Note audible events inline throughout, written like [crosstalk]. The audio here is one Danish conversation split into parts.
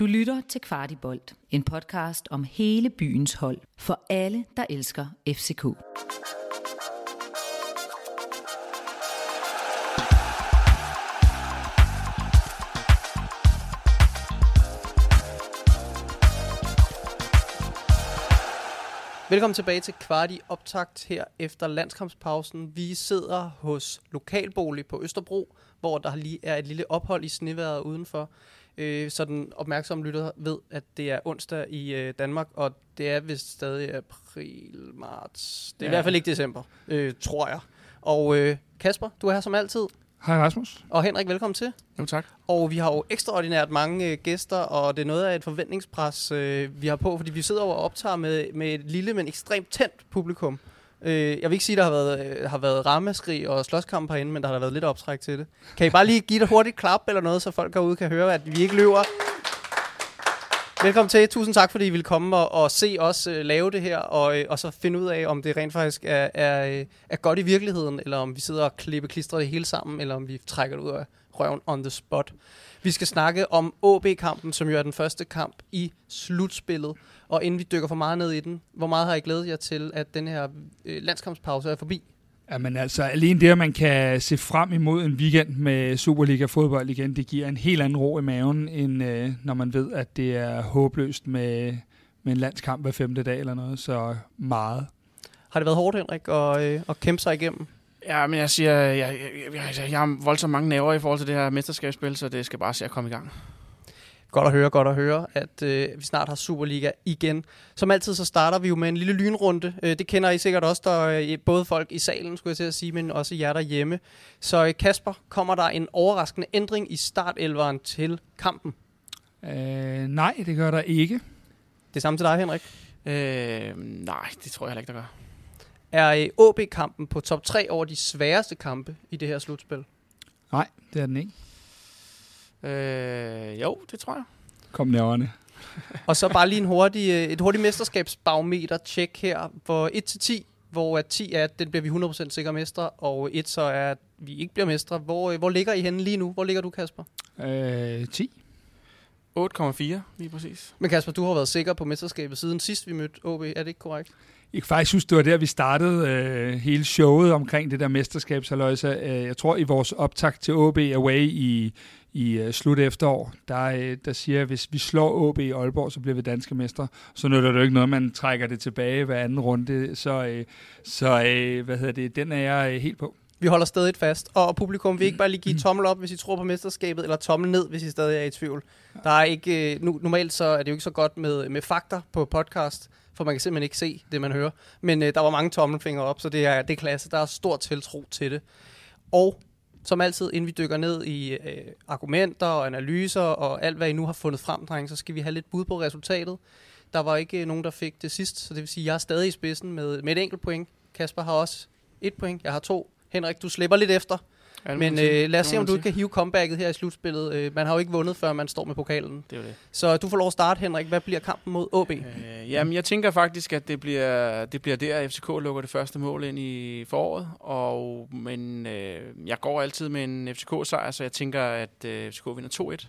Du lytter til Kvartibolt, en podcast om hele byens hold for alle, der elsker FCK. Velkommen tilbage til Kvarti Optakt her efter landskampspausen. Vi sidder hos Lokalbolig på Østerbro, hvor der lige er et lille ophold i sneværet udenfor. Øh, så den opmærksomme lytter ved, at det er onsdag i øh, Danmark, og det er vist stadig april, marts. Det er ja. i hvert fald ikke december, øh, tror jeg. Og øh, Kasper, du er her som altid. Hej Rasmus. Og Henrik, velkommen til. Jo tak. Og vi har jo ekstraordinært mange øh, gæster, og det er noget af et forventningspres, øh, vi har på, fordi vi sidder over og optager med, med et lille, men ekstremt tændt publikum. Øh, jeg vil ikke sige, at der har været, øh, har været rammeskrig og slåskamp herinde, men der har været lidt optræk til det. Kan I bare lige give det hurtigt klap eller noget, så folk derude kan høre, at vi ikke løber? Velkommen til. Tusind tak, fordi I vil komme og, og se os uh, lave det her, og, øh, og så finde ud af, om det rent faktisk er, er, øh, er godt i virkeligheden, eller om vi sidder og klipper klistrer det hele sammen, eller om vi trækker det ud af røven on the spot. Vi skal snakke om AB-kampen, som jo er den første kamp i slutspillet. Og inden vi dykker for meget ned i den, hvor meget har I glædet jer til, at den her øh, landskampspause er forbi? Jamen altså, alene det, at man kan se frem imod en weekend med Superliga-fodbold igen, det giver en helt anden ro i maven, end øh, når man ved, at det er håbløst med, med en landskamp hver femte dag eller noget, så meget. Har det været hårdt, Henrik, at, øh, at kæmpe sig igennem? Ja, men jeg siger, jeg, jeg, jeg, jeg har voldsomt mange næver i forhold til det her mesterskabsspil, så det skal bare se at komme i gang. Godt at høre, godt at høre, at øh, vi snart har Superliga igen. Som altid, så starter vi jo med en lille lynrunde. Øh, det kender I sikkert også, der er både folk i salen, skulle jeg til at sige, men også jer derhjemme. Så øh, Kasper, kommer der en overraskende ændring i startelveren til kampen? Øh, nej, det gør der ikke. Det samme til dig, Henrik? Øh, nej, det tror jeg heller ikke, der gør. Er øh, AB-kampen på top 3 over de sværeste kampe i det her slutspil? Nej, det er den ikke. Øh, jo, det tror jeg. Kom nærmere. og så bare lige en hurtig, øh, et hurtigt mesterskabsbarometer tjek her, hvor 1-10, hvor 10 er, at den bliver vi 100% sikre mestre, og 1 så er, at vi ikke bliver mestre. Hvor, øh, hvor ligger I henne lige nu? Hvor ligger du, Kasper? Øh, 10. 8,4 lige præcis. Men Kasper, du har været sikker på mesterskabet siden sidst vi mødte OB, er det ikke korrekt? Jeg faktisk synes, det var der, vi startede øh, hele showet omkring det der mesterskabshaløjse. Øh, jeg tror, i vores optakt til OB Away i, i uh, slut efterår, der, uh, der siger at hvis vi slår OB i Aalborg, så bliver vi danske mestre. Så nu er det jo ikke noget, man trækker det tilbage hver anden runde. Så, uh, så uh, hvad hedder det, den er jeg uh, helt på. Vi holder stadig fast. Og publikum vil ikke bare lige give [clears throat] tommel op, hvis I tror på mesterskabet, eller tommel ned, hvis I stadig er i tvivl. Der er ikke, nu, normalt så er det jo ikke så godt med, med fakta på podcast, for man kan simpelthen ikke se det, man hører. Men uh, der var mange tommelfingre op, så det er, det er klasse. Der er stor tiltro til det. Og som altid, inden vi dykker ned i øh, argumenter og analyser og alt, hvad I nu har fundet frem, dreng, så skal vi have lidt bud på resultatet. Der var ikke øh, nogen, der fik det sidst, så det vil sige, at jeg er stadig i spidsen med, med et enkelt point. Kasper har også et point, jeg har to. Henrik, du slipper lidt efter. Ja, Men øh, lad os se, om du kan hive comebacket her i slutspillet. Øh, man har jo ikke vundet, før man står med pokalen. Det er det. Så du får lov at starte, Henrik. Hvad bliver kampen mod OB? Øh, jamen, jeg tænker faktisk, at det bliver, det bliver der, at FCK lukker det første mål ind i foråret. Og, men øh, jeg går altid med en FCK-sejr, så jeg tænker, at øh, FCK vinder 2-1.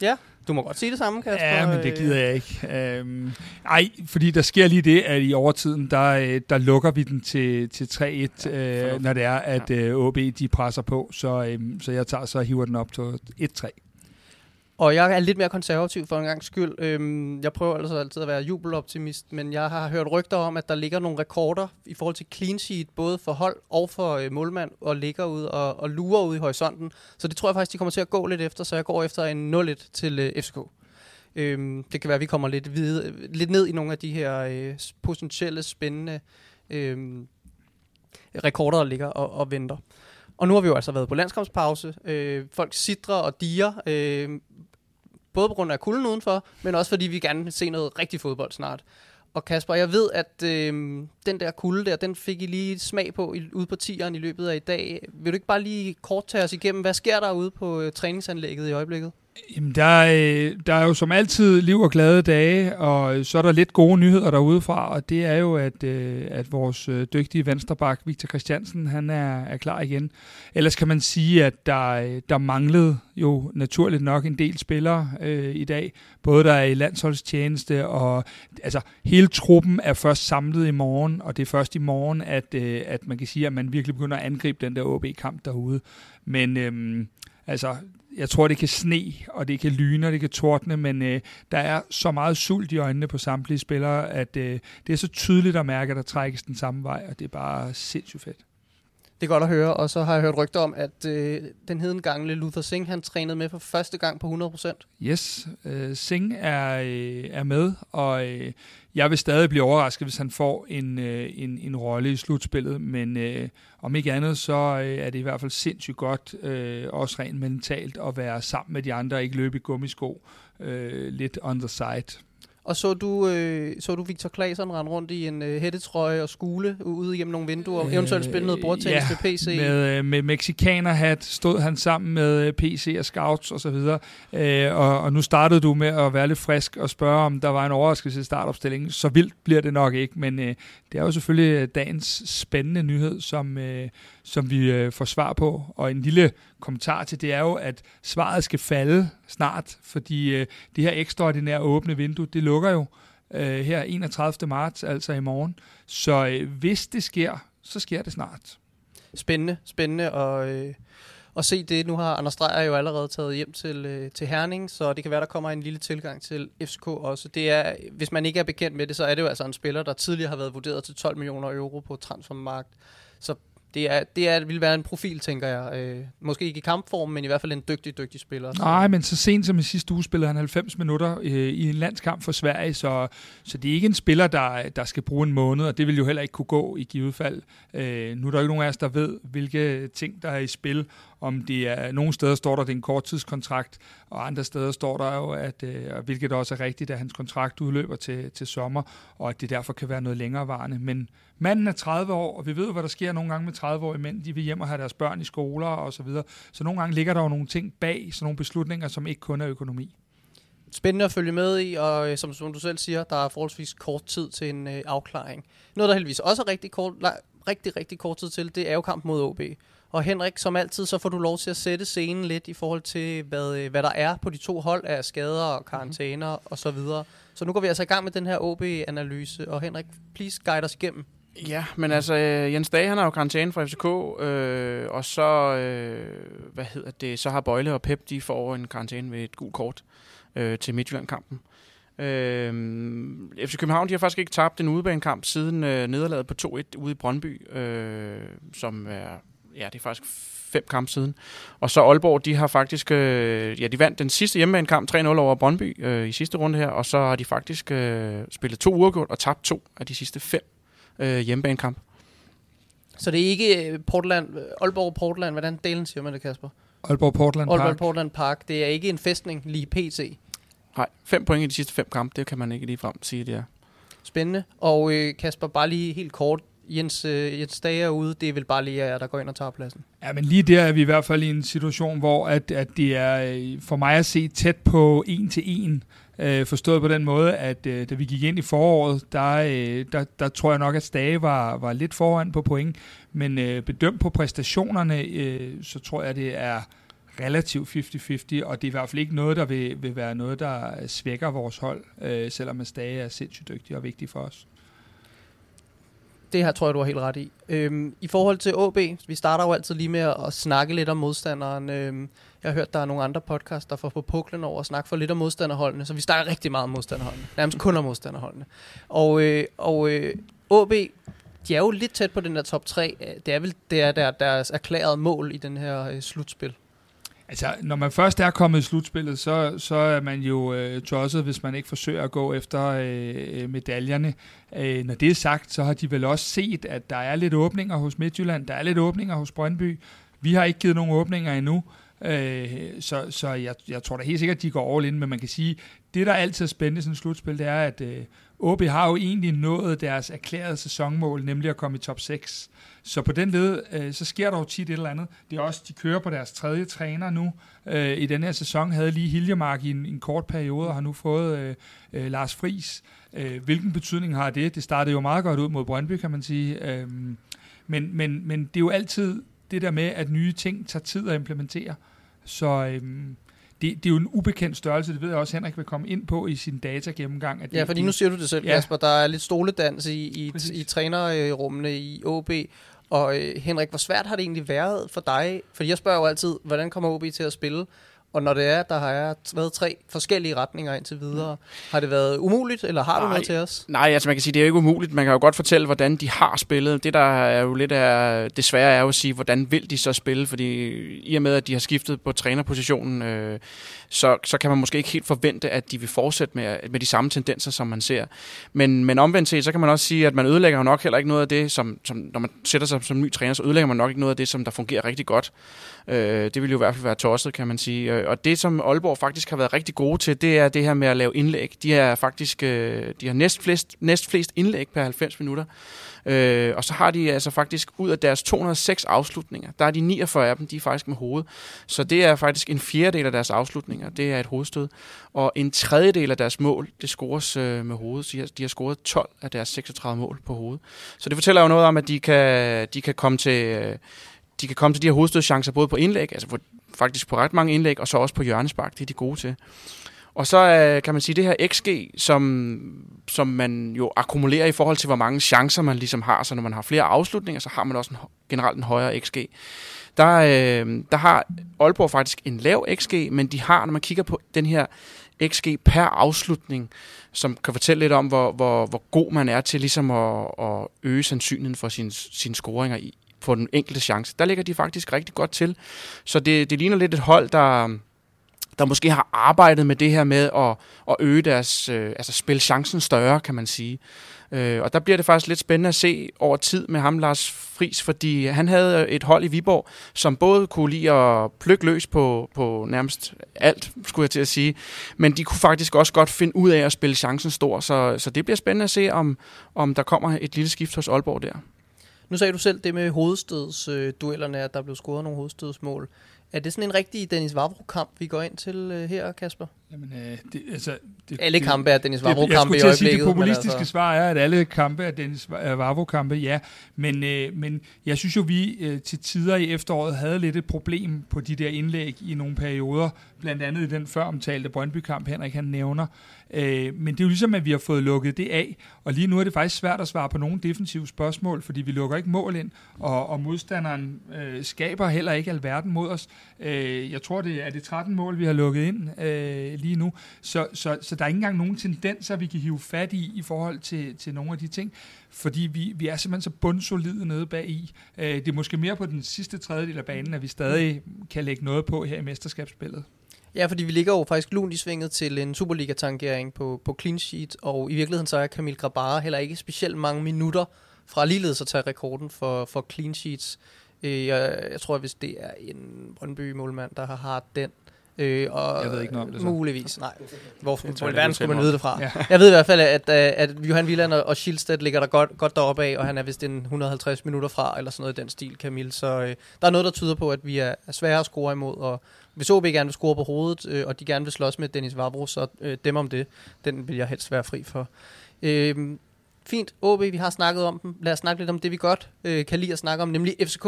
Ja, du må godt sige det samme, Kasper. Ja, men det gider jeg ikke. Øhm, ej, fordi der sker lige det, at i overtiden, der, øh, der lukker vi den til, til 3-1, ja, øh, når det er, at øh, OB de presser på. Så, øh, så jeg tager så hiver den op til 1-3. Og jeg er lidt mere konservativ for en gang skyld. Øhm, jeg prøver altså altid at være jubeloptimist, men jeg har hørt rygter om, at der ligger nogle rekorder i forhold til clean sheet, både for hold og for øh, målmand, og ligger ud og, og lurer ud i horisonten. Så det tror jeg faktisk, de kommer til at gå lidt efter, så jeg går efter en 0-1 til øh, FCK. Øhm, det kan være, at vi kommer lidt, videre, øh, lidt ned i nogle af de her øh, potentielle spændende øh, rekorder, der ligger og, og venter. Og nu har vi jo altså været på landskampspause. Øh, folk sidder og diger, øh, både på grund af kulden udenfor, men også fordi vi gerne vil se noget rigtig fodbold snart. Og Kasper, jeg ved, at øh, den der kulde der, den fik I lige smag på i, ude på tieren i løbet af i dag. Vil du ikke bare lige kort tage os igennem, hvad sker der ude på øh, træningsanlægget i øjeblikket? Jamen, der, er, øh, der er jo som altid liv og glade dage, og så er der lidt gode nyheder derude fra, og det er jo, at, øh, at vores øh, dygtige vensterbak, Victor Christiansen, han er, er klar igen. Ellers kan man sige, at der, der manglede jo naturligt nok en del spillere øh, i dag, både der er i landsholdstjeneste, og altså hele truppen er først samlet i morgen, og det er først i morgen, at, øh, at man kan sige, at man virkelig begynder at angribe den der OB-kamp derude. Men øh, altså, jeg tror, det kan sne, og det kan lyne, og det kan tordne, men øh, der er så meget sult i øjnene på samtlige spillere, at øh, det er så tydeligt at mærke, at der trækkes den samme vej, og det er bare sindssygt fedt. Det er godt at høre, og så har jeg hørt rygter om, at øh, den heden gangle Luther Singh, han trænede med for første gang på 100%. Yes, øh, Singh er, øh, er med, og øh, jeg vil stadig blive overrasket, hvis han får en, øh, en, en rolle i slutspillet, men øh, om ikke andet, så øh, er det i hvert fald sindssygt godt, øh, også rent mentalt, at være sammen med de andre og ikke løbe i gummisko øh, lidt on the side. Og så du, øh, så du Victor Claesson rende rundt i en øh, hættetrøje og skule ude gennem nogle vinduer, og eventuelt spille noget bordtennis ja, med PC? med, øh, med mexikanerhat stod han sammen med øh, PC og scouts og så videre. Øh, og, og nu startede du med at være lidt frisk og spørge, om der var en overraskelse i startopstillingen. Så vildt bliver det nok ikke, men øh, det er jo selvfølgelig dagens spændende nyhed, som, øh, som vi øh, får svar på. Og en lille kommentar til det er jo, at svaret skal falde snart, fordi øh, det her ekstraordinære åbne vindue, det lukker jo øh, her 31. marts, altså i morgen. Så øh, hvis det sker, så sker det snart. Spændende, spændende og øh, at se det. Nu har Anders Dreyer jo allerede taget hjem til, øh, til Herning, så det kan være, der kommer en lille tilgang til FCK også. Det er, hvis man ikke er bekendt med det, så er det jo altså en spiller, der tidligere har været vurderet til 12 millioner euro på transfermarkt. Så det, er, det er, vil være en profil, tænker jeg. Øh, måske ikke i kampform, men i hvert fald en dygtig, dygtig spiller. Nej, men så sent som i sidste uge spillede han 90 minutter øh, i en landskamp for Sverige, så, så det er ikke en spiller, der, der skal bruge en måned, og det vil jo heller ikke kunne gå i givet fald. Øh, nu er der ikke nogen af os, der ved, hvilke ting, der er i spil, om det er nogle steder står der, at det er en korttidskontrakt, og andre steder står der jo, at, øh, hvilket også er rigtigt, at hans kontrakt udløber til, til sommer, og at det derfor kan være noget længerevarende. Men manden er 30 år, og vi ved, hvad der sker nogle gange med 30-årige mænd. De vil hjem og have deres børn i skoler og så videre. Så nogle gange ligger der jo nogle ting bag, sådan nogle beslutninger, som ikke kun er økonomi. Spændende at følge med i, og øh, som, som du selv siger, der er forholdsvis kort tid til en øh, afklaring. Noget, der heldigvis også er rigtig kort, rigtig, rigtig kort tid til, det er jo kamp mod OB. Og Henrik, som altid, så får du lov til at sætte scenen lidt i forhold til, hvad, øh, hvad der er på de to hold af skader og karantæner mm. og så videre. Så nu går vi altså i gang med den her OB-analyse, og Henrik, please guide os igennem. Ja, men altså, øh, Jens Dage, han har jo karantæne fra FCK, øh, og så, øh, hvad hedder det, så har Bøjle og Pep, de får en karantæne ved et gult kort øh, til Midtjylland-kampen. Øh, FC København de har faktisk ikke tabt en udebanekamp siden øh, nederlaget på 2-1 ude i Brøndby, øh, som er ja, det er faktisk fem kampe siden. Og så Aalborg, de har faktisk, øh, ja, de vandt den sidste hjemmebanekamp 3-0 over Brøndby øh, i sidste runde her, og så har de faktisk øh, spillet to uger og tabt to af de sidste fem øh, hjemmebanekamp. Så det er ikke øh, Portland, Aalborg Portland, hvordan delen siger man det, Kasper? Aalborg Portland Aalborg Park. Portland Park. Det er ikke en festning lige pt. Nej, fem point i de sidste fem kampe, det kan man ikke lige frem sige, det er. Spændende. Og øh, Kasper, bare lige helt kort. Jens, øh, Jens Dage er ude, det er vel bare lige jer, der går ind og tager pladsen. Ja, men lige der er vi i hvert fald i en situation, hvor at, at det er øh, for mig at se tæt på en til en. Øh, forstået på den måde, at øh, da vi gik ind i foråret, der, øh, der, der tror jeg nok, at Stage var, var lidt foran på point. Men øh, bedømt på præstationerne, øh, så tror jeg, det er relativt 50-50, og det er i hvert fald ikke noget, der vil, vil være noget, der svækker vores hold, øh, selvom Stage er sindssygt dygtig og vigtig for os det her tror jeg, du har helt ret i. Øhm, I forhold til AB, vi starter jo altid lige med at, at snakke lidt om modstanderen. Øhm, jeg har hørt, der er nogle andre podcasts, der får på puklen over at snakke for lidt om modstanderholdene, så vi snakker rigtig meget om modstanderholdene. Nærmest kun om modstanderholdene. Og, øh, og øh, AB, de er jo lidt tæt på den der top 3. Øh, det er vel det er der, deres erklærede mål i den her øh, slutspil. Altså, når man først er kommet i slutspillet, så, så er man jo øh, tosset, hvis man ikke forsøger at gå efter øh, øh, medaljerne. Øh, når det er sagt, så har de vel også set, at der er lidt åbninger hos Midtjylland, der er lidt åbninger hos Brøndby. Vi har ikke givet nogen åbninger endnu, øh, så, så jeg, jeg tror da helt sikkert, at de går all in, men man kan sige, det der altid er spændende i sådan et slutspil, det er, at øh, OB har jo egentlig nået deres erklærede sæsonmål, nemlig at komme i top 6. Så på den led, øh, så sker der jo tit et eller andet. Det er også, de kører på deres tredje træner nu. Øh, I den her sæson havde lige Hiljemark i en, en kort periode, og har nu fået øh, øh, Lars Fris. Øh, hvilken betydning har det? Det startede jo meget godt ud mod Brøndby, kan man sige. Øh, men, men, men det er jo altid det der med, at nye ting tager tid at implementere. Så øhm, det, det er jo en ubekendt størrelse, det ved jeg også, Henrik vil komme ind på i sin data gennemgang. At det, ja, fordi nu siger du det selv, ja. Kasper, der er lidt stoledans i, i, i trænerrummene i OB, og øh, Henrik, hvor svært har det egentlig været for dig? Fordi jeg spørger jo altid, hvordan kommer OB til at spille? Og når det er, der har været tre forskellige retninger indtil videre, har det været umuligt, eller har nej, du noget til os? Nej, altså man kan sige, det er jo ikke umuligt. Man kan jo godt fortælle, hvordan de har spillet. Det, der er jo lidt er, desværre er jo at sige, hvordan vil de så spille? Fordi i og med, at de har skiftet på trænerpositionen, øh, så, så kan man måske ikke helt forvente, at de vil fortsætte med, med de samme tendenser, som man ser. Men, men omvendt set, så kan man også sige, at man ødelægger jo nok heller ikke noget af det, som, som når man sætter sig som ny træner, så ødelægger man nok ikke noget af det, som der fungerer rigtig godt. Øh, det ville jo i hvert fald være tosset, kan man sige. Øh, og det, som Aalborg faktisk har været rigtig gode til, det er det her med at lave indlæg. De er faktisk øh, de har næst flest, næst flest indlæg per 90 minutter. Øh, og så har de altså faktisk ud af deres 206 afslutninger, der er de 49 af dem, de er faktisk med hovedet. Så det er faktisk en fjerdedel af deres afslutninger, det er et hovedstød. Og en tredjedel af deres mål, det scores øh, med hovedet. De har, de har scoret 12 af deres 36 mål på hovedet. Så det fortæller jo noget om, at de kan, de kan komme til... Øh, de kan komme til de her hovedstødschancer både på indlæg, altså på, faktisk på ret mange indlæg, og så også på hjørnespark. Det er de gode til. Og så øh, kan man sige, det her XG, som, som man jo akkumulerer i forhold til, hvor mange chancer man ligesom har. Så når man har flere afslutninger, så har man også en, generelt en højere XG. Der, øh, der har Aalborg faktisk en lav XG, men de har, når man kigger på den her XG per afslutning, som kan fortælle lidt om, hvor, hvor, hvor god man er til ligesom at, at øge sandsynligheden for sine, sin scoringer i, på den enkelte chance. Der ligger de faktisk rigtig godt til. Så det, det ligner lidt et hold, der, der måske har arbejdet med det her med at, at øge deres, øh, altså spille chancen større, kan man sige. Øh, og der bliver det faktisk lidt spændende at se over tid med ham, Lars Fris, fordi han havde et hold i Viborg, som både kunne lide at plukke løs på, på nærmest alt, skulle jeg til at sige, men de kunne faktisk også godt finde ud af at spille chancen stor, så, så det bliver spændende at se, om, om der kommer et lille skift hos Aalborg der. Nu sagde du selv det med hovedstødsduellerne, at der blev scoret nogle hovedstødsmål. Er det sådan en rigtig Dennis Vavro-kamp, vi går ind til øh, her, Kasper? Jamen, øh, det, altså, det, alle kampe er Dennis Vavro-kampe i øjeblikket. Sige, det populistiske altså... svar er, at alle kampe er Dennis Vavro-kampe, ja. Men, øh, men jeg synes jo, vi øh, til tider i efteråret havde lidt et problem på de der indlæg i nogle perioder. Blandt andet i den før omtalte Brøndby-kamp, Henrik han nævner. Øh, men det er jo ligesom, at vi har fået lukket det af. Og lige nu er det faktisk svært at svare på nogle defensive spørgsmål, fordi vi lukker ikke mål ind, og, og modstanderen øh, skaber heller ikke alverden mod os. Øh, jeg tror, det er det 13 mål, vi har lukket ind øh, lige nu. Så, så, så der er ikke engang nogen tendenser, vi kan hive fat i i forhold til, til nogle af de ting, fordi vi, vi er simpelthen så bundsolide nede bag i. Øh, det er måske mere på den sidste tredjedel af banen, at vi stadig kan lægge noget på her i mesterskabsspillet. Ja, fordi vi ligger jo faktisk lunt i svinget til en Superliga-tangering på, på clean sheet, og i virkeligheden så er Kamil Grabara heller ikke specielt mange minutter fra ligeledes at tage rekorden for, for clean sheets. Øh, jeg, jeg tror, hvis det er en Brøndby-målmand, der har, har den, Øh, og jeg ved ikke noget om det så. Muligvis, nej. Hvor, hvor i verden skulle man vide det fra? Ja. [laughs] Jeg ved i hvert fald, at, at, at Johan Wieland og Schildstedt ligger der godt, godt deroppe af, og han er vist en 150 minutter fra, eller sådan noget i den stil, Camille. Så øh, der er noget, der tyder på, at vi er, er svære at score imod, og hvis OB gerne vil score på hovedet, øh, og de gerne vil slås med Dennis Vabro, så øh, dem om det, den vil jeg helst være fri for. Øh, fint, OB, vi har snakket om dem. Lad os snakke lidt om det, vi godt øh, kan lide at snakke om, nemlig FCK.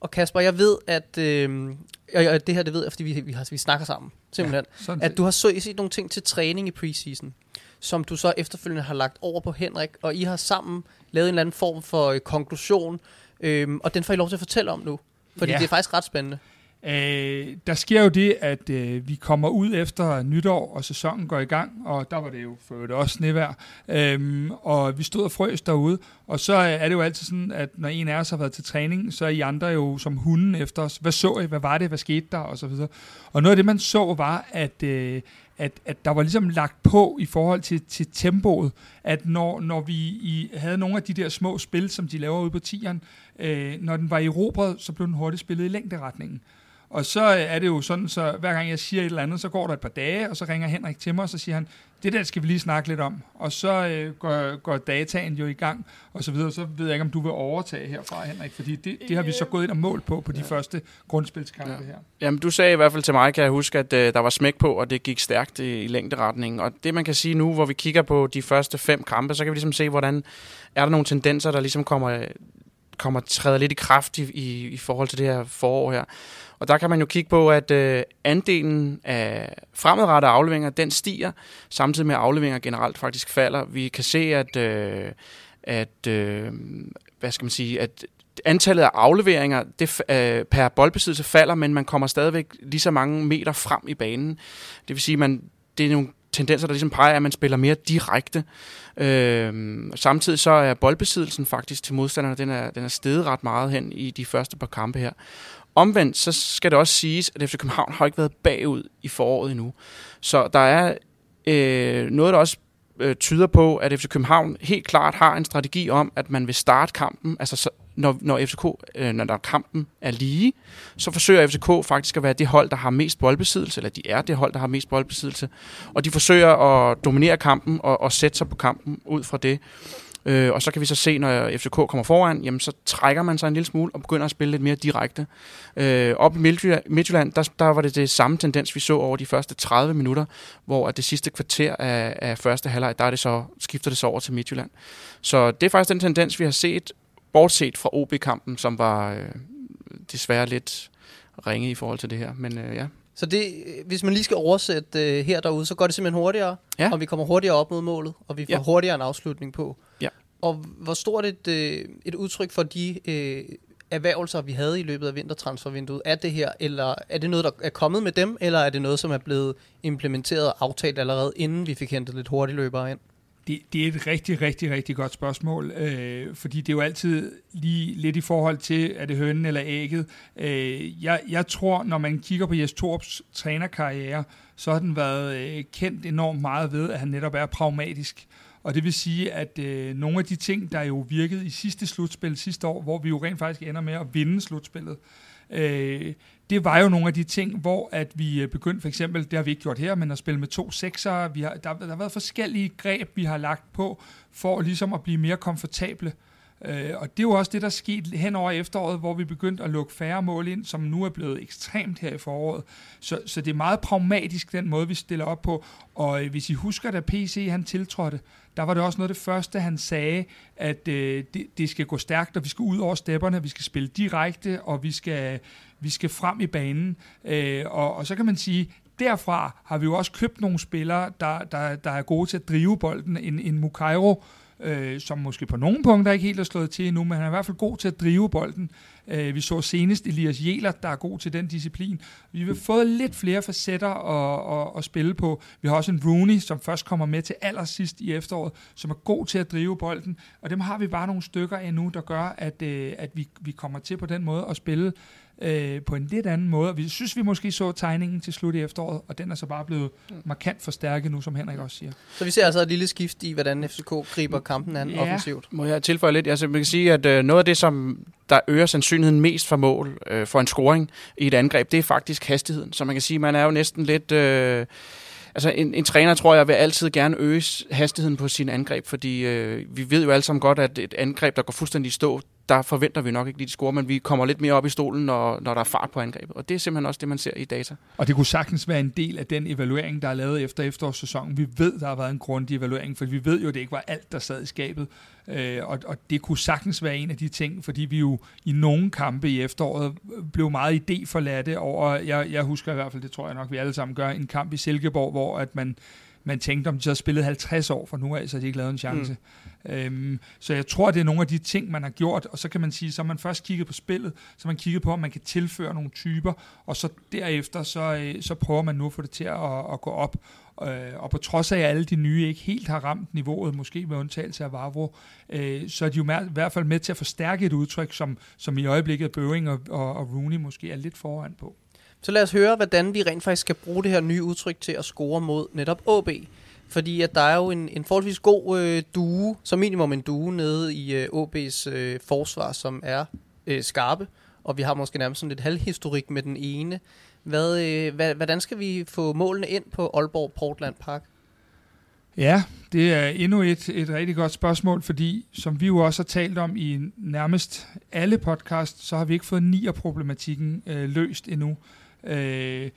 Og Kasper, jeg ved, at øh, og det her, det ved jeg, fordi vi, vi, har, vi snakker sammen, simpelthen. Ja, at du har så, set nogle ting til træning i preseason, som du så efterfølgende har lagt over på Henrik, og I har sammen lavet en eller anden form for øh, konklusion, øh, og den får I lov til at fortælle om nu. Fordi ja. det er faktisk ret spændende. Øh, der sker jo det, at øh, vi kommer ud efter nytår, og sæsonen går i gang, og der var det jo for det også snevær, øhm, og vi stod og frøs derude, og så øh, er det jo altid sådan, at når en af os har været til træning, så er I andre jo som hunden efter os. Hvad så I? Hvad var det? Hvad skete der? Og så videre. Og noget af det, man så, var, at, øh, at, at der var ligesom lagt på i forhold til, til tempoet, at når, når vi i, havde nogle af de der små spil, som de laver ude på tieren, øh, når den var i erobret, så blev den hurtigt spillet i længderetningen. Og så er det jo sådan, så hver gang jeg siger et eller andet, så går der et par dage, og så ringer Henrik til mig, og så siger han, det der skal vi lige snakke lidt om. Og så øh, går, går dataen jo i gang, og så videre. Så ved jeg ikke, om du vil overtage herfra, Henrik, fordi det, det har vi så gået ind og målt på, på de ja. første grundspilskampe ja. her. Jamen, du sagde i hvert fald til mig, kan jeg huske, at øh, der var smæk på, og det gik stærkt i, i længderetningen. Og det, man kan sige nu, hvor vi kigger på de første fem kampe, så kan vi ligesom se, hvordan er der nogle tendenser, der ligesom kommer, kommer træder lidt i kraft i, i, i forhold til det her forår her. Og der kan man jo kigge på, at øh, andelen af fremadrettede afleveringer, den stiger, samtidig med at afleveringer generelt faktisk falder. Vi kan se, at, øh, at øh, hvad skal man sige, at antallet af afleveringer det, øh, per boldbesiddelse falder, men man kommer stadigvæk lige så mange meter frem i banen. Det vil sige, man det er nogle tendenser, der ligesom peger, at man spiller mere direkte. Øh, samtidig så er boldbesiddelsen faktisk til modstanderne, den er, den er steget ret meget hen i de første par kampe her. Omvendt, så skal det også siges, at FC København har ikke været bagud i foråret endnu. Så der er øh, noget, der også øh, tyder på, at FC København helt klart har en strategi om, at man vil starte kampen, altså så, når, når, FCK, øh, når der kampen er lige, så forsøger FCK faktisk at være det hold, der har mest boldbesiddelse, eller de er det hold, der har mest boldbesiddelse, og de forsøger at dominere kampen og, og sætte sig på kampen ud fra det. Øh, og så kan vi så se, når FCK kommer foran, jamen så trækker man sig en lille smule og begynder at spille lidt mere direkte. Øh, op i Midtjylland, der, der var det det samme tendens, vi så over de første 30 minutter, hvor at det sidste kvarter af, af første halvleg, der er det så, skifter det så over til Midtjylland. Så det er faktisk den tendens, vi har set, bortset fra OB-kampen, som var øh, desværre lidt ringe i forhold til det her. Men øh, ja. Så det, hvis man lige skal oversætte øh, her derude, så går det simpelthen hurtigere, ja. og vi kommer hurtigere op mod målet, og vi får ja. hurtigere en afslutning på. Ja. Og hvor stort et, øh, et udtryk for de øh, erhvervelser, vi havde i løbet af vintertransfervinduet, er det her, eller er det noget, der er kommet med dem, eller er det noget, som er blevet implementeret og aftalt allerede, inden vi fik hentet lidt hurtigt løbere ind? Det, det er et rigtig, rigtig, rigtig godt spørgsmål, øh, fordi det er jo altid lige lidt i forhold til, er det hønnen eller ægget. Øh, jeg, jeg tror, når man kigger på Jes Torps trænerkarriere, så har den været øh, kendt enormt meget ved, at han netop er pragmatisk. Og det vil sige, at øh, nogle af de ting, der jo virkede i sidste slutspil sidste år, hvor vi jo rent faktisk ender med at vinde slutspillet, øh, det var jo nogle af de ting, hvor at vi øh, begyndte for eksempel, det har vi ikke gjort her, men at spille med to sekser. Vi har, der, der har været forskellige greb, vi har lagt på, for ligesom at blive mere komfortable. Øh, Øh, og det er jo også det, der skete hen over efteråret, hvor vi begyndte at lukke færre mål ind, som nu er blevet ekstremt her i foråret. Så, så det er meget pragmatisk, den måde, vi stiller op på. Og øh, hvis I husker, da PC han tiltrådte, der var det også noget af det første, han sagde, at øh, det, det skal gå stærkt, og vi skal ud over stepperne, vi skal spille direkte, og vi skal, vi skal frem i banen. Øh, og, og så kan man sige, derfra har vi jo også købt nogle spillere, der, der, der er gode til at drive bolden. En, en Mukairo, øh, øh, som måske på nogle punkter ikke helt er slået til endnu, men han er i hvert fald god til at drive bolden. Øh, vi så senest Elias Jæler, der er god til den disciplin. Vi har fået lidt flere facetter at, at, at spille på. Vi har også en Rooney, som først kommer med til allersidst i efteråret, som er god til at drive bolden, og dem har vi bare nogle stykker endnu, der gør, at, øh, at vi, vi kommer til på den måde at spille øh, på en lidt anden måde. Vi synes, vi måske så tegningen til slut i efteråret, og den er så bare blevet mm. markant forstærket nu, som Henrik også siger. Så vi ser altså et lille skift i, hvordan FCK griber kampen an ja. offensivt. Må jeg tilføje lidt? Altså, man kan sige, at øh, noget af det, som der øger sandsynligheden mest for mål øh, for en scoring i et angreb, det er faktisk hastigheden. Så man kan sige, man er jo næsten lidt... Øh, Altså en, en træner, tror jeg, vil altid gerne øge hastigheden på sin angreb, fordi øh, vi ved jo alle sammen godt, at et angreb, der går fuldstændig i stå, der forventer vi nok ikke lige de score, men vi kommer lidt mere op i stolen, når, når der er fart på angrebet. Og det er simpelthen også det, man ser i data. Og det kunne sagtens være en del af den evaluering, der er lavet efter efterårssæsonen. Vi ved, der har været en grundig evaluering, for vi ved jo, at det ikke var alt, der sad i skabet. Øh, og, og det kunne sagtens være en af de ting, fordi vi jo i nogle kampe i efteråret blev meget idéforladte over, jeg, jeg husker i hvert fald, det tror jeg nok, vi alle sammen gør, en kamp i Silkeborg, hvor at man man tænkte, om de havde spillet 50 år fra nu af, så de ikke lavet en chance. Mm. Øhm, så jeg tror, det er nogle af de ting, man har gjort, og så kan man sige, så man først kigget på spillet, så man kigget på, om man kan tilføre nogle typer, og så derefter, så, øh, så prøver man nu at få det til at, at gå op. Øh, og på trods af, at alle de nye ikke helt har ramt niveauet, måske med undtagelse af Vavro, øh, så er de jo i hvert fald med til at forstærke et udtryk, som, som i øjeblikket Bøving og, og, og Rooney måske er lidt foran på. Så lad os høre, hvordan vi rent faktisk skal bruge det her nye udtryk til at score mod netop AB. Fordi at der er jo en, en forholdsvis god øh, due, som minimum en due, nede i øh, OB's øh, forsvar, som er øh, skarpe. og vi har måske nærmest sådan lidt halvhistorik med den ene. Hvad, øh, hvad, hvordan skal vi få målene ind på Aalborg Portland Park? Ja, det er endnu et, et rigtig godt spørgsmål, fordi som vi jo også har talt om i nærmest alle podcast, så har vi ikke fået nier-problematikken øh, løst endnu. Øh, Øh,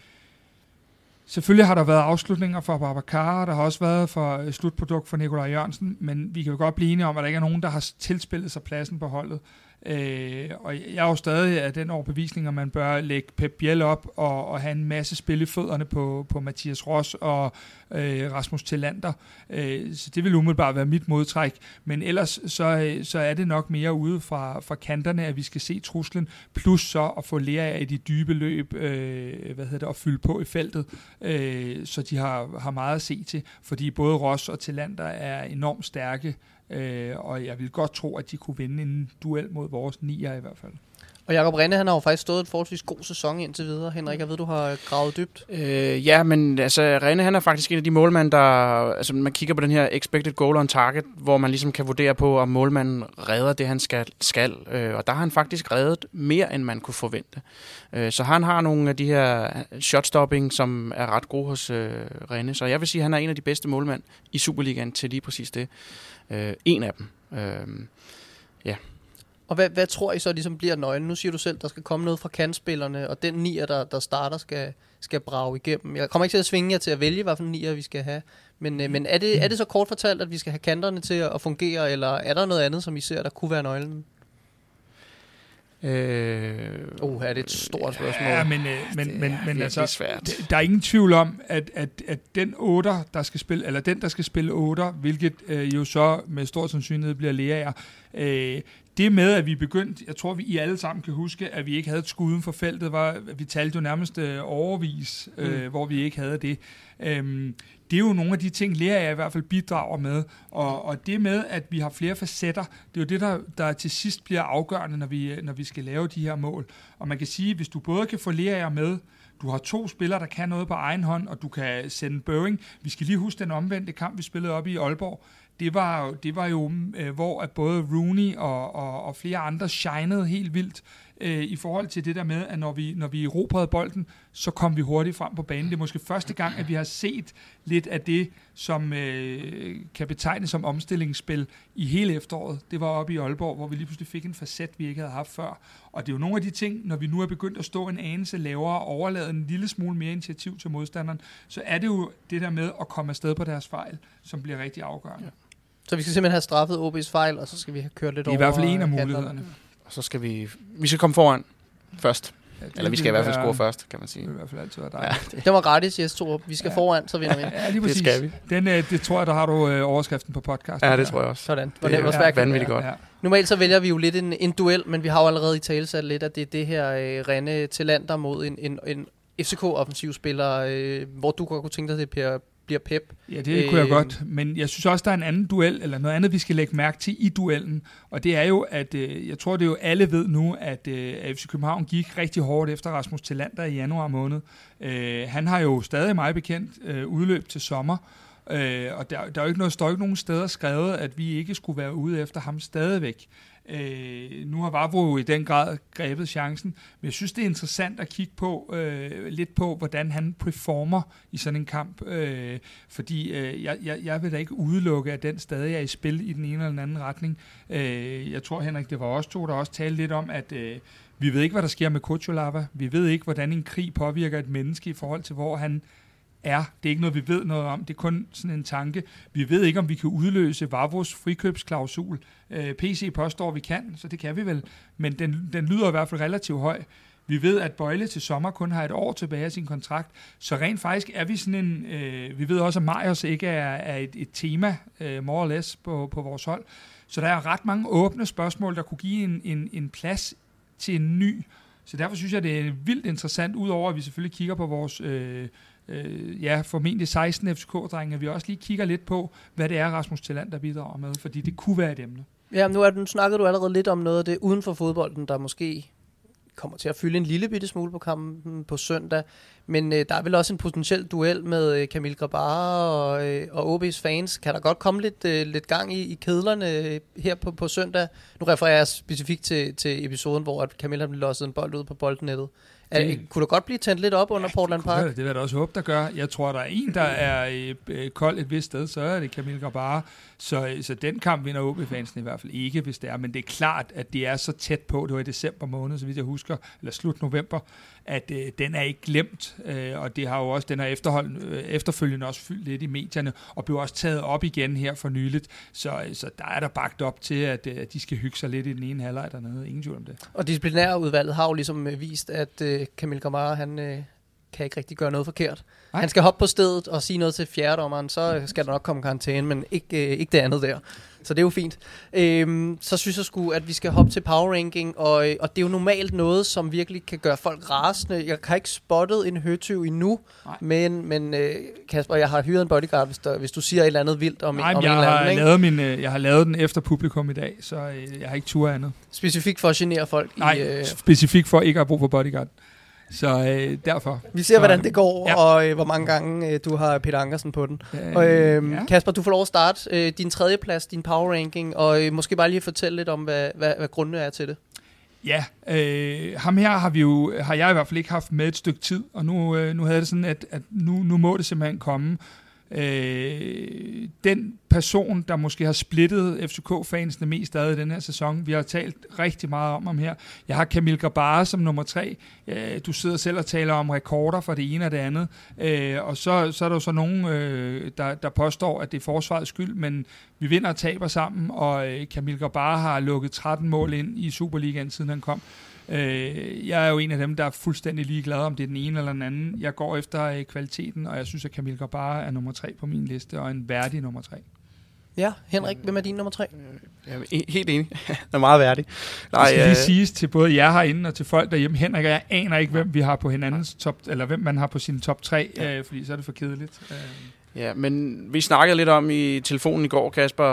selvfølgelig har der været afslutninger for Babacar, der har også været for øh, slutprodukt for Nikolaj Jørgensen, men vi kan jo godt blive enige om, at der ikke er nogen, der har tilspillet sig pladsen på holdet. Øh, og jeg er jo stadig af den overbevisning, at man bør lægge Pep Biel op og, og have en masse spil i fødderne på, på Mathias Ross og øh, Rasmus Tillander. Øh, så det vil umiddelbart være mit modtræk. Men ellers så, øh, så er det nok mere ude fra, fra kanterne, at vi skal se truslen, plus så at få lære af de dybe løb, øh, hvad hedder det, at fylde på i feltet, øh, så de har, har meget at se til. Fordi både Ross og Tillander er enormt stærke Øh, og jeg vil godt tro, at de kunne vinde en duel mod vores nier i hvert fald. Og Jakob Rinde, han har jo faktisk stået en forholdsvis god sæson indtil videre. Henrik, jeg ved, du har gravet dybt. Øh, ja, men altså, Rinde, han er faktisk en af de målmænd, der... Altså, man kigger på den her expected goal on target, hvor man ligesom kan vurdere på, om målmanden redder det, han skal. skal. Øh, og der har han faktisk reddet mere, end man kunne forvente. Øh, så han har nogle af de her shotstopping, som er ret gode hos øh, Rinde. Så jeg vil sige, at han er en af de bedste målmænd i Superligaen til lige præcis det. Øh, en af dem. Øh, ja. Og hvad, hvad tror I så ligesom bliver nøglen? Nu siger du selv, der skal komme noget fra kantspillerne, og den nier, der, der starter, skal, skal brage igennem. Jeg kommer ikke til at svinge jer til at vælge, for nier vi skal have. Men, øh, men er, det, er det så kort fortalt, at vi skal have kanterne til at fungere, eller er der noget andet, som I ser, der kunne være nøglen? Øh, uh, er det et stort spørgsmål. Ja, men, øh, men, det men, men altså, svært. der er ingen tvivl om, at, at, at den 8, der skal spille, eller den, der skal spille 8, hvilket øh, jo så med stor sandsynlighed bliver Lea øh, det med, at vi begyndte, jeg tror, vi I alle sammen kan huske, at vi ikke havde et skud for feltet, var, vi talte jo nærmest øh, overvis, øh, mm. hvor vi ikke havde det. Øhm, det er jo nogle af de ting, lærer jeg i hvert fald bidrager med. Og, og det med, at vi har flere facetter, det er jo det, der, der til sidst bliver afgørende, når vi, når vi skal lave de her mål. Og man kan sige, hvis du både kan få lærer med, du har to spillere, der kan noget på egen hånd, og du kan sende Børing. Vi skal lige huske den omvendte kamp, vi spillede op i Aalborg det var, det var jo, øh, hvor at både Rooney og, og, og flere andre shinede helt vildt øh, i forhold til det der med, at når vi, når vi erobrede bolden, så kom vi hurtigt frem på banen. Det er måske første gang, at vi har set lidt af det, som øh, kan betegnes som omstillingsspil i hele efteråret. Det var oppe i Aalborg, hvor vi lige pludselig fik en facet, vi ikke havde haft før. Og det er jo nogle af de ting, når vi nu er begyndt at stå en anelse lavere og overlade en lille smule mere initiativ til modstanderen, så er det jo det der med at komme afsted på deres fejl, som bliver rigtig afgørende. Ja. Så vi skal simpelthen have straffet OB's fejl, og så skal vi have kørt lidt over... I hvert fald en af mulighederne. Og så skal vi... Vi skal komme foran først. Ja, Eller vi skal i hvert fald score først, kan man sige. Det vil i hvert fald altid være dejligt. Ja, det var gratis, Jes Torup. Vi skal ja. foran, så vinder vi. Ja, lige præcis. Det skal vi. Den, øh, det tror jeg, der har du øh, overskriften på podcast. Ja, det tror jeg også. Sådan. Det, det er vanvittigt godt. Ja. Normalt så vælger vi jo lidt en, en duel, men vi har jo allerede i tale sat lidt, at det er det her øh, Renne til lander mod en, en, en FCK-offensiv spiller, øh, hvor du godt kunne tænke dig det, Per bliver Pep. Ja, det kunne øh, jeg godt, men jeg synes også, der er en anden duel, eller noget andet, vi skal lægge mærke til i duellen, og det er jo, at øh, jeg tror, det er jo alle ved nu, at øh, FC København gik rigtig hårdt efter Rasmus Tillander i januar måned. Øh, han har jo stadig meget bekendt øh, udløb til sommer, øh, og der, der er jo ikke noget, står ikke nogen steder skrevet, at vi ikke skulle være ude efter ham stadigvæk. Øh, nu har Vavro i den grad grebet chancen, men jeg synes, det er interessant at kigge på øh, lidt på, hvordan han performer i sådan en kamp, øh, fordi øh, jeg, jeg, jeg vil da ikke udelukke, at den stadig er i spil i den ene eller den anden retning. Øh, jeg tror, Henrik, det var os to, der også talte lidt om, at øh, vi ved ikke, hvad der sker med Kuchulava. Vi ved ikke, hvordan en krig påvirker et menneske i forhold til, hvor han er. Det er ikke noget, vi ved noget om. Det er kun sådan en tanke. Vi ved ikke, om vi kan udløse Vavros frikøbsklausul. Øh, PC påstår, vi kan, så det kan vi vel. Men den, den lyder i hvert fald relativt høj. Vi ved, at Bøjle til sommer kun har et år tilbage af sin kontrakt, så rent faktisk er vi sådan en... Øh, vi ved også, at Majers ikke er, er et, et tema, øh, more or less, på, på vores hold. Så der er ret mange åbne spørgsmål, der kunne give en, en, en plads til en ny. Så derfor synes jeg, det er vildt interessant, udover at vi selvfølgelig kigger på vores... Øh, øh, ja, formentlig 16 FCK-drenge, at vi også lige kigger lidt på, hvad det er, Rasmus Tilland, der bidrager med, fordi det kunne være et emne. Ja, nu, er, nu snakkede du allerede lidt om noget af det uden for fodbolden, der måske kommer til at fylde en lille bitte smule på kampen på søndag. Men øh, der er vel også en potentiel duel med øh, Kamil Grabar og, øh, og OB's fans. Kan der godt komme lidt, øh, lidt gang i, i kedlerne øh, her på, på søndag? Nu refererer jeg specifikt til, til episoden, hvor at Kamil har losset en bold ud på boldnettet. Er, Det- kunne der godt blive tændt lidt op under Portland Det, kunne, Park? det vil jeg da også håbe, der gør. Jeg tror, der er en, der er øh, øh, kold et vist sted, så er det Camille Grabara. Så, øh, så den kamp vinder OB-fansen i hvert fald ikke, hvis det er. Men det er klart, at det er så tæt på. Det var i december måned, så vidt jeg husker, eller slut november, at øh, den er ikke glemt. Øh, og det har jo også, den har efterhold, øh, efterfølgende også fyldt lidt i medierne, og blev også taget op igen her for nyligt. Så, øh, så der er der bagt op til, at, øh, de skal hygge sig lidt i den ene halvleg dernede. Ingen tvivl om det. Og disciplinærudvalget har jo ligesom øh, vist, at øh, Camille Grabar, han øh, kan ikke rigtig gøre noget forkert. Nej. Han skal hoppe på stedet og sige noget til fjerdommeren, så øh, skal der nok komme karantæne, men ikke, øh, ikke det andet der. Så det er jo fint. Øhm, så synes jeg sgu, at vi skal hoppe til power ranking, og, øh, og det er jo normalt noget, som virkelig kan gøre folk rasende. Jeg har ikke spottet en høtyv endnu, Nej. men, men øh, Kasper, jeg har hyret en bodyguard, hvis, der, hvis du siger et eller andet vildt om, Nej, om men en jeg, eller har anden. Ikke? lavet min, øh, jeg har lavet den efter publikum i dag, så jeg har ikke tur andet. Specifikt for at genere folk. Nej, I, øh, specifikt for ikke at have brug for bodyguard. Så øh, derfor. vi ser, Så- hvordan det går, Ja. og øh, hvor mange gange øh, du har Peter Ankersen på den. Øh, Og, ja. ja. Kasper, du får lov at starte øh, din tredje plads, din power ranking, og øh, måske bare lige fortælle lidt om, hvad, hvad, hvad grundene er til det. Ja, øh, ham her har vi jo, har jeg i hvert fald ikke haft med et stykke tid, og nu, øh, nu havde det sådan, at, at nu, nu må det simpelthen komme. Øh, den person, der måske har splittet FCK-fansene mest ad i den her sæson, vi har talt rigtig meget om ham her. Jeg har Kamil Grabara som nummer tre. Øh, du sidder selv og taler om rekorder for det ene og det andet. Øh, og så, så er der jo så nogen, øh, der, der påstår, at det er forsvarets skyld, men vi vinder og taber sammen, og øh, Kamil Grabara har lukket 13 mål ind i Superligaen, siden han kom. Øh, jeg er jo en af dem, der er fuldstændig ligeglad, om det er den ene eller den anden. Jeg går efter øh, kvaliteten, og jeg synes, at Camille Grabara er nummer tre på min liste, og en værdig nummer tre. Ja, Henrik, hvem er din nummer tre? Jeg er helt enig. [laughs] Den er meget værdig. Nej, det skal lige øh, siges til både jer herinde og til folk derhjemme. Henrik og jeg aner ikke, hvem vi har på hinandens top, eller hvem man har på sin top 3, øh, fordi så er det for kedeligt. Øh. Ja, men vi snakkede lidt om i telefonen i går, Kasper,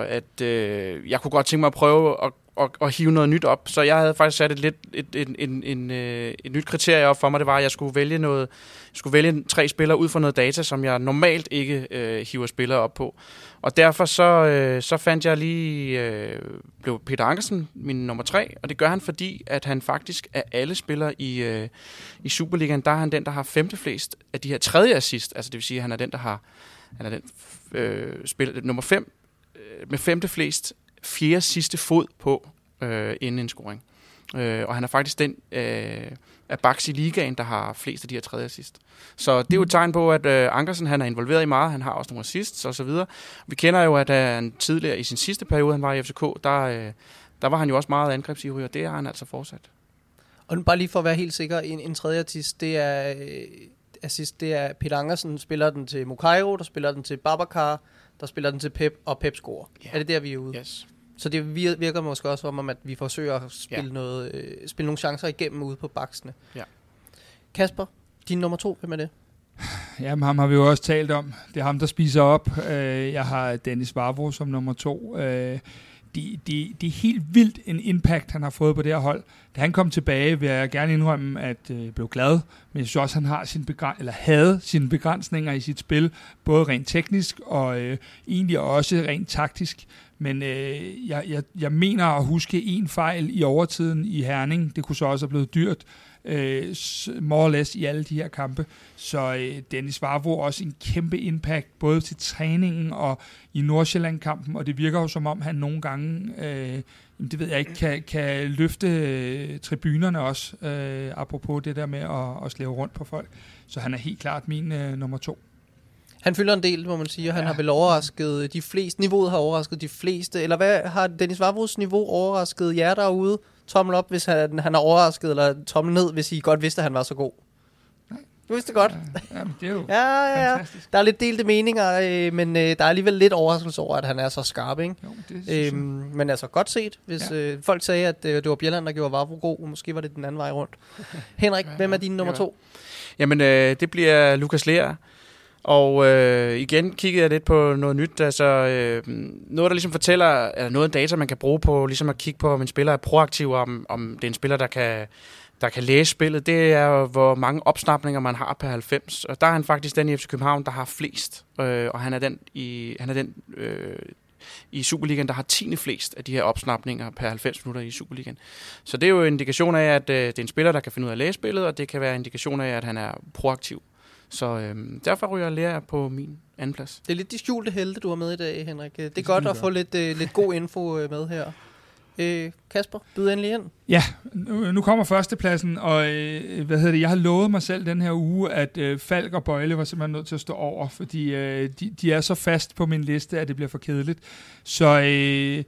at øh, jeg kunne godt tænke mig at prøve at, at, at hive noget nyt op. Så jeg havde faktisk sat et, lidt, et, en, en, en, øh, et nyt kriterie op for mig. Det var, at jeg skulle vælge, noget, jeg skulle vælge tre spillere ud fra noget data, som jeg normalt ikke øh, hiver spillere op på. Og derfor så, øh, så fandt jeg lige, øh, blev Peter Ankersen min nummer tre, og det gør han, fordi at han faktisk af alle spillere i, øh, i Superligaen, der er han den, der har femte flest af de her tredje assist. Altså det vil sige, at han er den, der har han er den øh, spil, nummer 5 øh, med femte flest fjerde sidste fod på øh, inden en scoring. Øh, og han er faktisk den øh, af backs i ligaen, der har flest af de her tredje assist. Så det er jo et tegn på, at øh, Ankersen han er involveret i meget. Han har også nogle assists og så videre. Vi kender jo, at han tidligere i sin sidste periode, han var i FCK, der, øh, der var han jo også meget angrebsivrig, og det er han altså fortsat. Og bare lige for at være helt sikker, en, en tredje artist, det er, øh, assist, det er Peter Ankersen, spiller den til Mukairo, der spiller den til Babacar, der spiller den til Pep, og Pep scorer. Ja. Er det der, vi er ude? Yes. Så det vir- virker måske også om, at vi forsøger at spille, Ja. noget, øh, spille nogle chancer igennem ude på baksene. Ja. Kasper, din nummer to, hvem er det? [sighs] Jamen, ham har vi jo også talt om. Det er ham, der spiser op. Øh, Jeg har Dennis Vavro som nummer to. Det, det, det er helt vildt en impact, han har fået på det her hold. Da han kom tilbage, vil jeg gerne indrømme, at øh, jeg blev glad. Men jeg synes også, at han har sin begræn- eller havde sine begrænsninger i sit spil, både rent teknisk og øh, egentlig også rent taktisk. Men øh, jeg, jeg, jeg mener at huske en fejl i overtiden i Herning. Det kunne så også have blevet dyrt øh, more or less i alle de her kampe. Så øh, Dennis Varvo også en kæmpe impact, både til træningen og i Nordsjælland-kampen, og det virker jo som om, han nogle gange, øh, det ved jeg ikke, kan, kan løfte øh, tribunerne også, øh, apropos det der med at, at slæve rundt på folk. Så han er helt klart min øh, nummer to. Han fylder en del, må man sige, og han Ja. har vel overrasket de fleste. Niveauet har overrasket de fleste. Eller hvad har Dennis Vavros niveau overrasket jer derude? Tommel op, hvis han, han har overrasket, eller tommel ned, hvis I godt vidste, at han var så god. Du vidste det godt. Ja, jamen, det er jo Ja, ja, ja. Der er lidt delte meninger, øh, men øh, der er alligevel lidt overraskelse over, at han er så skarp, ikke? Jo, det synes Øhm, men altså, godt set, hvis ja. øh, folk sagde, at øh, det var Bjelland, der gjorde Vavro god. Måske var det den anden vej rundt. [laughs] Henrik, Ja, hvem er din nummer Ja. to? Jamen, øh, det bliver Lukas Lea. Og øh, igen kiggede jeg lidt på noget nyt. Altså, øh, noget, der ligesom fortæller, eller noget data, man kan bruge på ligesom at kigge på, om en spiller er proaktiv, om, om det er en spiller, der kan, der kan læse spillet, det er, hvor mange opsnapninger man har per 90. Og der er han faktisk den i FC København, der har flest. Øh, og han er den, i, han er den øh, i Superligaen, der har 10. flest af de her opsnapninger per 90 minutter i Superligaen. Så det er jo en indikation af, at øh, det er en spiller, der kan finde ud af at læse spillet, og det kan være en indikation af, at han er proaktiv. Så øh, derfor ryger jeg lærer på min anden plads. Det er lidt de skjulte helte, du har med i dag, Henrik. Det er det godt at få lidt, uh, lidt god info uh, med her. Øh, Kasper, byd endelig ind. Ja, nu, nu kommer førstepladsen, og øh, hvad hedder det, jeg har lovet mig selv den her uge, at øh, Falk og Bøjle var simpelthen nødt til at stå over, fordi øh, de, de er så fast på min liste, at det bliver for kedeligt. Så øh,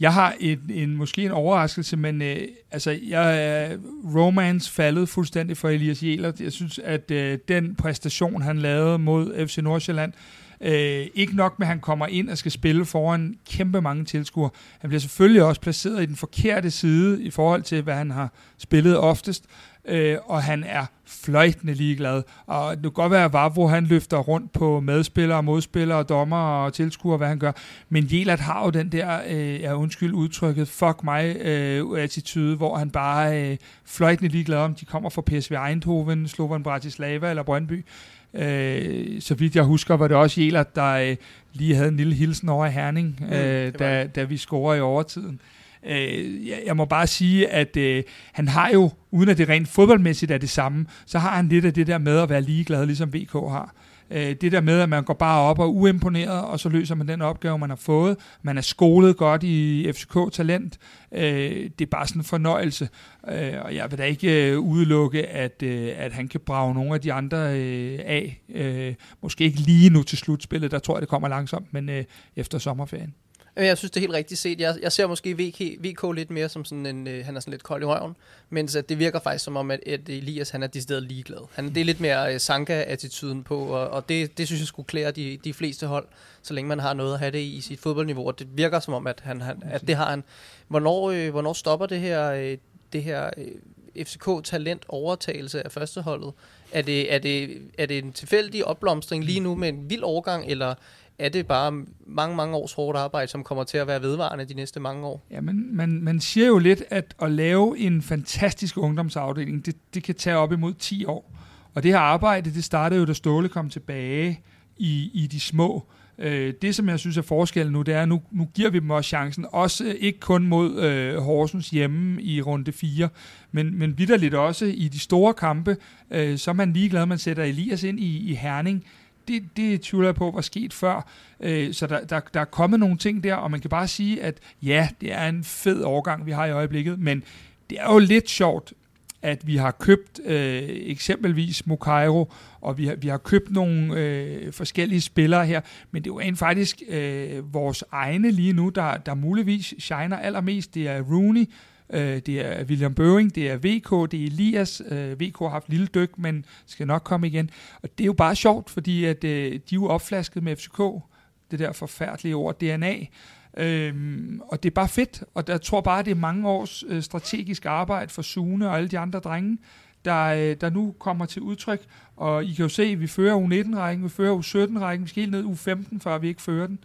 jeg har en, en, måske en overraskelse, men øh, altså, jeg er romance faldet fuldstændig for Elias Jæler. Jeg synes, at øh, den præstation, han lavede mod FC Nordsjælland, Øh, ikke nok med, at han kommer ind og skal spille foran kæmpe mange tilskuere. Han bliver selvfølgelig også placeret i den forkerte side i forhold til, hvad han har spillet oftest. Øh, og han er fløjtende ligeglad. Og det kan godt være, at hvor han løfter rundt på medspillere, modspillere, dommer og tilskuere, hvad han gør. Men Jelat har jo den der, øh, ja, undskyld udtrykket, fuck mig øh, attitude, hvor han bare øh, fløjtende ligeglad om, de kommer fra PSV Eindhoven, Slovan Bratislava eller Brøndby. Øh, så vidt jeg husker, var det også Jeler, der øh, lige havde en lille hilsen over i Herning, mm, øh, da, da vi scorer i overtiden. Øh, Øh, jeg, jeg må bare sige, at øh, han har jo, uden at det rent fodboldmæssigt er det samme, så har han lidt af det der med at være ligeglad, ligesom VK har. Øh, det der med, at man går bare op og er uimponeret, og så løser man den opgave, man har fået. Man er skolet godt i FCK-talent. Øh, det er bare sådan en fornøjelse. Øh, og jeg vil da ikke øh, udelukke, at, øh, at han kan brage nogle af de andre øh, af. Øh, måske ikke lige nu til slutspillet, der tror jeg, det kommer langsomt, men øh, efter sommerferien. Øh, jeg synes, det er helt rigtigt set. Jeg, jeg ser måske VK, VK lidt mere som sådan en, øh, han er sådan lidt kold i røven, mens at det virker faktisk som om, at, at Elias han er decideret ligeglad. Han, det er lidt mere øh, Sanka-attituden på, og, og det, det synes jeg skulle klæde de, de fleste hold, så længe man har noget at have det i, i sit fodboldniveau, og det virker som om, at, han, han, at det har han. Hvornår, øh, hvornår stopper det her, øh, det her øh, FCK-talent overtagelse af førsteholdet? Er det, er, det, er det en tilfældig opblomstring lige nu med en vild overgang, eller er det bare mange, mange års hårdt arbejde, som kommer til at være vedvarende de næste mange år. Ja, men man, man siger jo lidt, at at lave en fantastisk ungdomsafdeling, det, det kan tage op imod 10 år. Og det her arbejde, det startede jo, da Ståle kom tilbage i, i de små. Øh, det, som jeg synes er forskellen nu, det er, at nu, nu giver vi dem også chancen. Også øh, ikke kun mod øh, Horsens hjemme i runde 4, men, men vidderligt også i de store kampe. Øh, så er man ligeglad, at man sætter Elias ind i, i Herning det, det tvivler jeg på var sket før. Øh, så der, der, der er kommet nogle ting der, og man kan bare sige, at ja, det er en fed overgang, vi har i øjeblikket, men det er jo lidt sjovt, at vi har købt øh, eksempelvis Mokairo, og vi har, vi har købt nogle øh, forskellige spillere her, men det er jo rent faktisk øh, vores egne lige nu, der, der muligvis shiner allermest. Det er Rooney, Øh, det er William Bøving, det er VK, det er Elias. Øh, VK har haft lille dyk, men skal nok komme igen. Og det er jo bare sjovt, fordi at, øh, de er jo opflasket med FCK, det der forfærdelige ord, DNA. Øhm, og det er bare fedt, og jeg tror bare, det er mange års øh, strategisk arbejde for Sune og alle de andre drenge, der, øh, der nu kommer til udtryk. Og I kan jo se, at vi fører U19-rækken, vi fører U17-rækken, vi skal helt ned U15, før vi ikke fører den.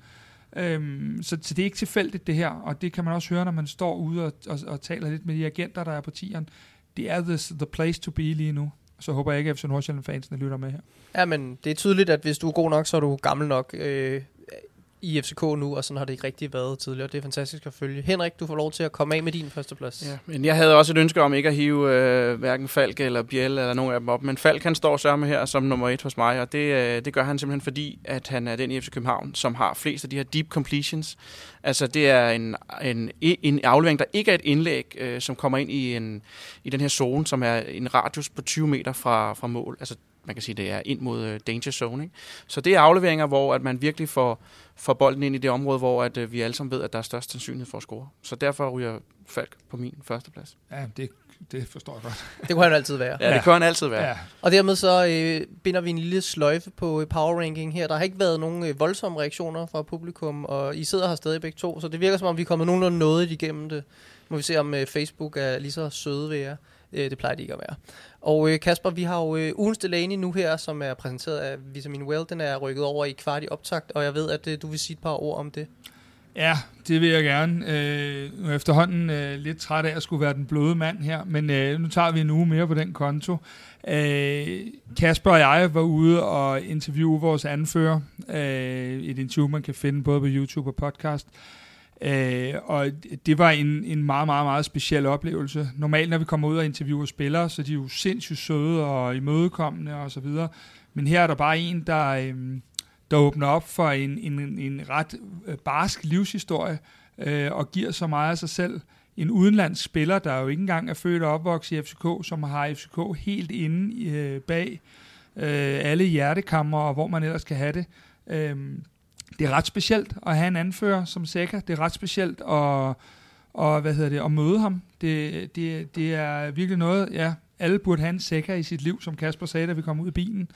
Øhm, så, så det er ikke tilfældigt det her, og det kan man også høre, når man står ude og, og, og taler lidt med de agenter, der er på tieren. Det er the, the place to be lige nu. Så håber jeg ikke, at FC Nordsjælland-fansene lytter med her. Ja, men det er tydeligt, at hvis du er god nok, så er du gammel nok. Øh, i FCK nu, og sådan har det ikke rigtig været tidligere. Det er fantastisk at følge. Henrik, du får lov til at komme af med din første plads. Ja, men jeg havde også et ønske om ikke at hive øh, hverken Falk eller Biel eller nogen af dem op, men Falk han står sørme her som nummer et hos mig, og det, øh, det gør han simpelthen fordi, at han er den i FC København, som har flest af de her deep completions. Altså det er en, en, en aflevering, der ikke er et indlæg, øh, som kommer ind i, en, i den her zone, som er en radius på 20 meter fra, fra mål. Altså man kan sige, det er ind mod uh, danger zone. Ikke? Så det er afleveringer, hvor at man virkelig får, får bolden ind i det område, hvor at, uh, vi alle sammen ved, at der er størst sandsynlighed for at score. Så derfor ryger Falk på min første plads. Ja, det, det forstår jeg godt. [laughs] det kunne han altid være. Ja, det kunne han altid være. Ja. Og dermed så øh, binder vi en lille sløjfe på øh, power ranking her. Der har ikke været nogen øh, voldsomme reaktioner fra publikum, og I sidder her stadig begge to, så det virker som om, vi er kommet nogenlunde noget igennem det. Må vi se, om øh, Facebook er lige så søde ved jer. Øh, det plejer de ikke at være. Og øh, Kasper, vi har jo øh, ugens Delaney nu her, som er præsenteret af Vitamin Well. Den er rykket over i kvart i optakt, og jeg ved, at øh, du vil sige et par ord om det. Ja, det vil jeg gerne. Øh, nu er efterhånden øh, lidt træt af at skulle være den bløde mand her, men øh, nu tager vi en uge mere på den konto. Øh, Kasper og jeg var ude og interviewe vores anfører. Øh, et interview, man kan finde både på YouTube og podcast. Øh, Øh, og det var en, en meget, meget, meget speciel oplevelse. Normalt, når vi kommer ud og interviewer spillere, så er de jo sindssygt søde og imødekommende og så videre. Men her er der bare en, der... Øh, der åbner op for en, en, en ret øh, barsk livshistorie øh, og giver så meget af sig selv. En udenlandsk spiller, der jo ikke engang er født og opvokset i FCK, som har FCK helt inde øh, bag øh, alle hjertekammer og hvor man ellers kan have det. Øh, det er ret specielt at have en anfører som Sækker. Det er ret specielt at, og, hvad hedder det, at møde ham. Det, det, det er virkelig noget, ja, alle burde have en Sækker i sit liv, som Kasper sagde, da vi kom ud af bilen.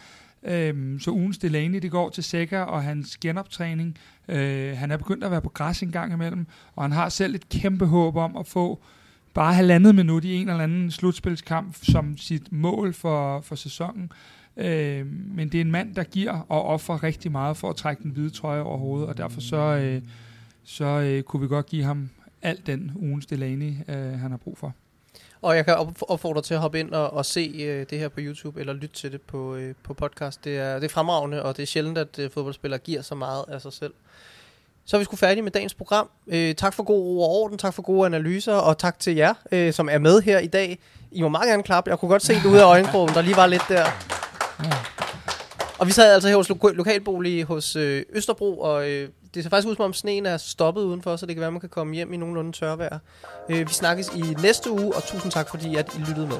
Øhm, så ugens Delaney, det går til Sækker og hans genoptræning. Øh, han er begyndt at være på græs en gang imellem, og han har selv et kæmpe håb om at få bare halvandet minut i en eller anden slutspilskamp som sit mål for, for sæsonen. Øh, men det er en mand, der giver og offer rigtig meget for at trække den hvide trøje over hovedet, og derfor så, øh, så øh, kunne vi godt give ham alt den ugens Delaney, øh, han har brug for. Og jeg kan opfordre til at hoppe ind og, og se øh, det her på YouTube, eller lytte til det på, øh, på podcast. Det er, det er fremragende, og det er sjældent, at øh, fodboldspillere giver så meget af sig selv. Så er vi skulle færdige med dagens program. Øh, tak for god ro og orden, tak for gode analyser, og tak til jer, øh, som er med her i dag. I må meget gerne klappe. Jeg kunne godt se det ud af øjenkrogen, der lige var lidt der. Og vi sad altså her hos lo- lokalbolig hos øh, Østerbro, og øh, det ser faktisk ud som om sneen er stoppet udenfor, så det kan være, man kan komme hjem i nogenlunde tørvejr. Øh, vi snakkes i næste uge, og tusind tak fordi, at I lyttede med.